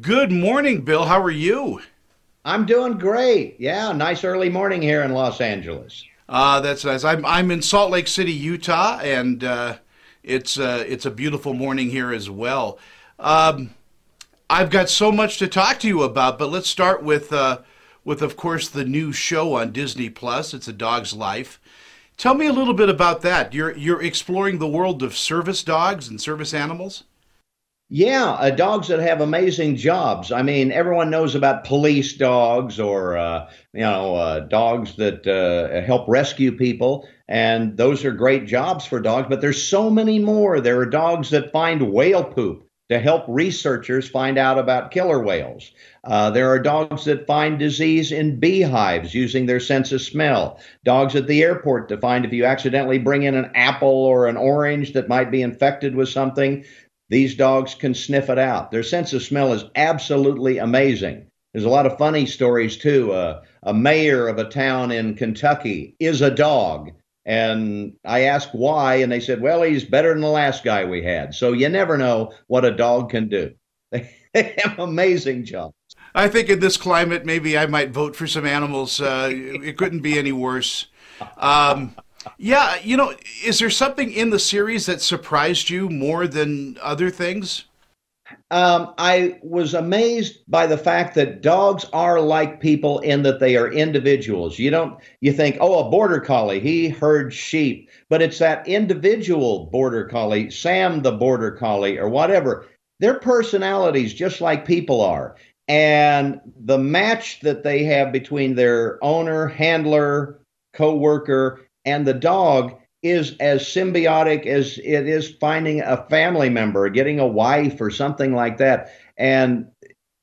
Good morning, Bill. How are you? I'm doing great. Yeah, nice early morning here in Los Angeles. Uh, that's nice. I'm I'm in Salt Lake City, Utah, and uh, it's uh, it's a beautiful morning here as well. Um, I've got so much to talk to you about, but let's start with uh, with of course the new show on Disney Plus. It's a dog's life. Tell me a little bit about that. You're you're exploring the world of service dogs and service animals. Yeah, uh, dogs that have amazing jobs. I mean, everyone knows about police dogs or uh, you know uh, dogs that uh, help rescue people, and those are great jobs for dogs. But there's so many more. There are dogs that find whale poop to help researchers find out about killer whales. Uh, there are dogs that find disease in beehives using their sense of smell. Dogs at the airport to find if you accidentally bring in an apple or an orange that might be infected with something. These dogs can sniff it out. Their sense of smell is absolutely amazing. There's a lot of funny stories too. Uh, a mayor of a town in Kentucky is a dog. And I asked why, and they said, well, he's better than the last guy we had. So you never know what a dog can do. They have amazing jobs. I think in this climate, maybe I might vote for some animals. Uh, it couldn't be any worse. Um, yeah, you know, is there something in the series that surprised you more than other things? Um, I was amazed by the fact that dogs are like people in that they are individuals. You don't, you think, oh, a border collie, he herds sheep, but it's that individual border collie, Sam the border collie, or whatever. Their personalities, just like people are. And the match that they have between their owner, handler, co worker, and the dog is as symbiotic as it is finding a family member, getting a wife or something like that. And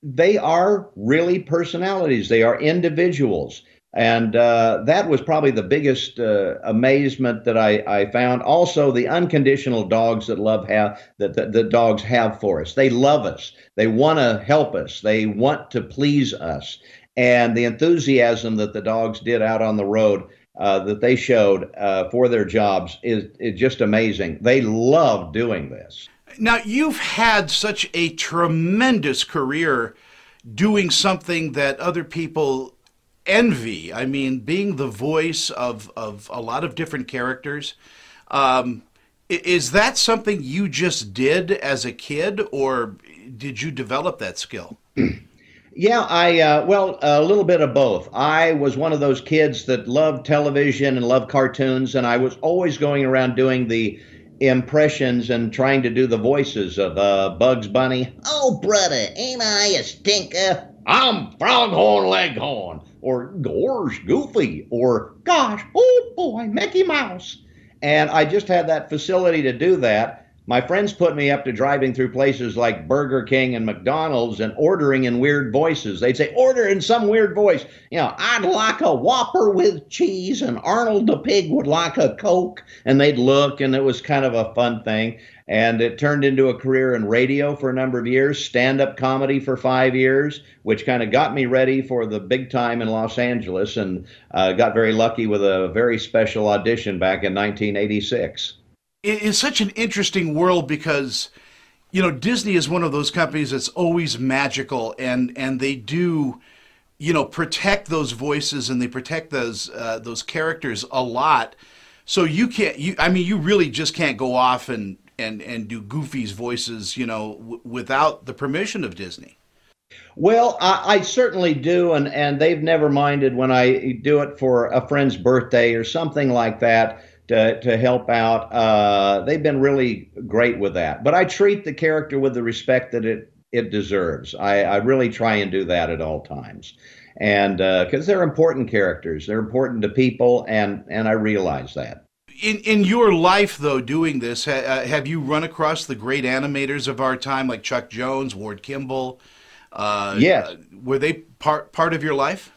they are really personalities, they are individuals. And uh, that was probably the biggest uh, amazement that I, I, found. Also, the unconditional dogs that love have that the, dogs have for us. They love us. They want to help us. They want to please us. And the enthusiasm that the dogs did out on the road uh, that they showed uh, for their jobs is, is just amazing. They love doing this. Now, you've had such a tremendous career doing something that other people envy. I mean, being the voice of, of a lot of different characters. Um, is that something you just did as a kid, or did you develop that skill? Yeah, I uh, well, a little bit of both. I was one of those kids that loved television and loved cartoons, and I was always going around doing the impressions and trying to do the voices of uh, Bugs Bunny. Oh, brother, ain't I a stinker? I'm Foghorn Leghorn, or Gorge Goofy, or Gosh, oh boy, Mickey Mouse. And I just had that facility to do that. My friends put me up to driving through places like Burger King and McDonald's and ordering in weird voices. They'd say, order in some weird voice. You know, I'd like a Whopper with cheese, and Arnold the pig would like a Coke. And they'd look, and it was kind of a fun thing. And it turned into a career in radio for a number of years, stand up comedy for five years, which kind of got me ready for the big time in Los Angeles and uh, got very lucky with a very special audition back in 1986 it is such an interesting world because you know Disney is one of those companies that's always magical and and they do you know protect those voices and they protect those uh, those characters a lot. So you can't you I mean you really just can't go off and and and do Goofy's voices you know w- without the permission of Disney. Well, I, I, certainly do, and, and they've never minded when I do it for a friend's birthday or something like that to, to help out. Uh, they've been really great with that. But I treat the character with the respect that it, it deserves. I, I really try and do that at all times. And because uh, they're important characters, they're important to people, and, and I realize that. In, in your life, though, doing this, ha, uh, have you run across the great animators of our time, like Chuck Jones, Ward Kimball? Uh, yes. Were they part part of your life?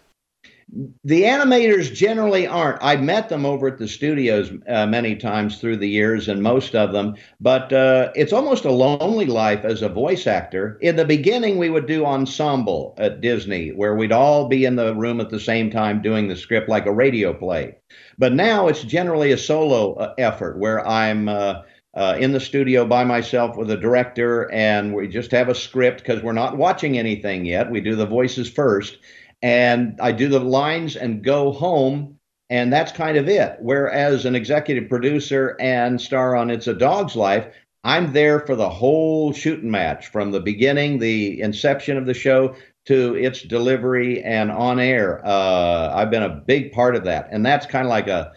The animators generally aren't. I've met them over at the studios uh, many times through the years, and most of them, but uh, it's almost a lonely life as a voice actor. In the beginning, we would do ensemble at Disney, where we'd all be in the room at the same time doing the script like a radio play. But now it's generally a solo uh, effort where I'm. Uh, uh, in the studio by myself with a director, and we just have a script because we're not watching anything yet. We do the voices first, and I do the lines and go home, and that's kind of it. Whereas an executive producer and star on It's a Dog's Life, I'm there for the whole shooting match from the beginning, the inception of the show to its delivery and on air. Uh, I've been a big part of that, and that's kind of like a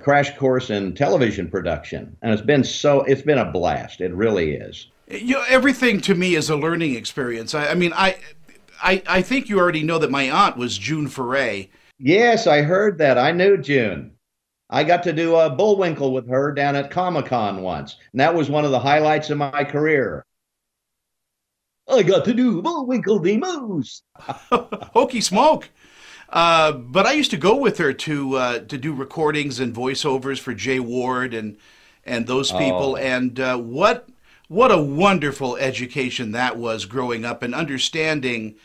crash course in television production, and it's been so it's been a blast. It really is. You know, everything to me is a learning experience. I, I mean, I, I, I think you already know that my aunt was June Foray. Yes, I heard that. I knew June. I got to do a Bullwinkle with her down at Comic Con once, and that was one of the highlights of my career. I got to do Bullwinkle the Moose. Hokey smoke. Uh, but I used to go with her to uh, to do recordings and voiceovers for Jay Ward and and those people. Oh. And uh, what what a wonderful education that was growing up and understanding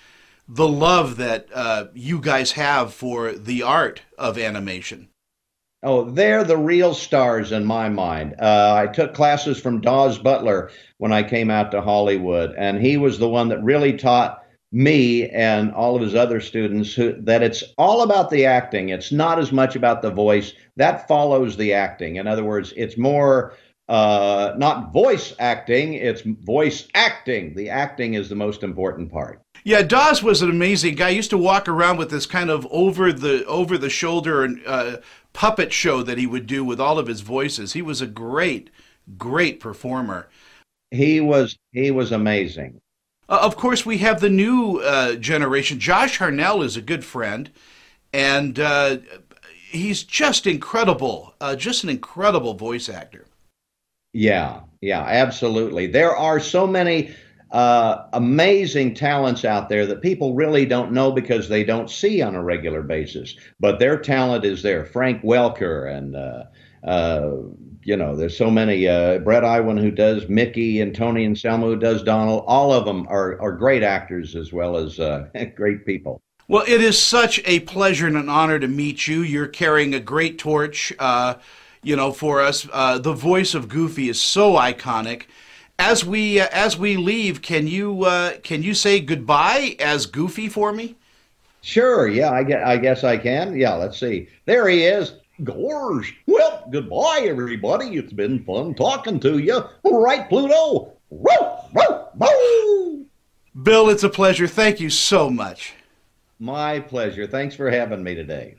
the love that uh, you guys have for the art of animation. Oh, they're the real stars in my mind. Uh, I took classes from Daws Butler when I came out to Hollywood, and he was the one that really taught me and all of his other students who, that it's all about the acting. It's not as much about the voice. That follows the acting. In other words, it's more uh, not voice acting, it's voice acting. The acting is the most important part. Yeah, Daws was an amazing guy. He used to walk around with this kind of over the over the shoulder uh, puppet show that he would do with all of his voices. He was a great, great performer. He was he was amazing. Uh, of course, we have the new uh, generation. Jess Harnell is a good friend, and uh, he's just incredible. Uh, just an incredible voice actor. Yeah, yeah, absolutely. There are so many uh, amazing talents out there that people really don't know because they don't see on a regular basis. But their talent is there. Frank Welker and uh, uh, you know, there's so many. Uh, Bret Iwan who does Mickey and Tony Anselmo who does Donald. All of them are are great actors as well as uh, great people. Well, it is such a pleasure and an honor to meet you. You're carrying a great torch, uh, you know, for us. Uh, the voice of Goofy is so iconic. As we uh, as we leave, can you uh, can you say goodbye as Goofy for me? Sure. Yeah, I guess, I guess I can. Yeah. Let's see. There he is. Gorge. Well, goodbye, everybody. It's been fun talking to you. Right, Pluto? Woo, woo, woo. Bill, it's a pleasure. Thank you so much. My pleasure. Thanks for having me today.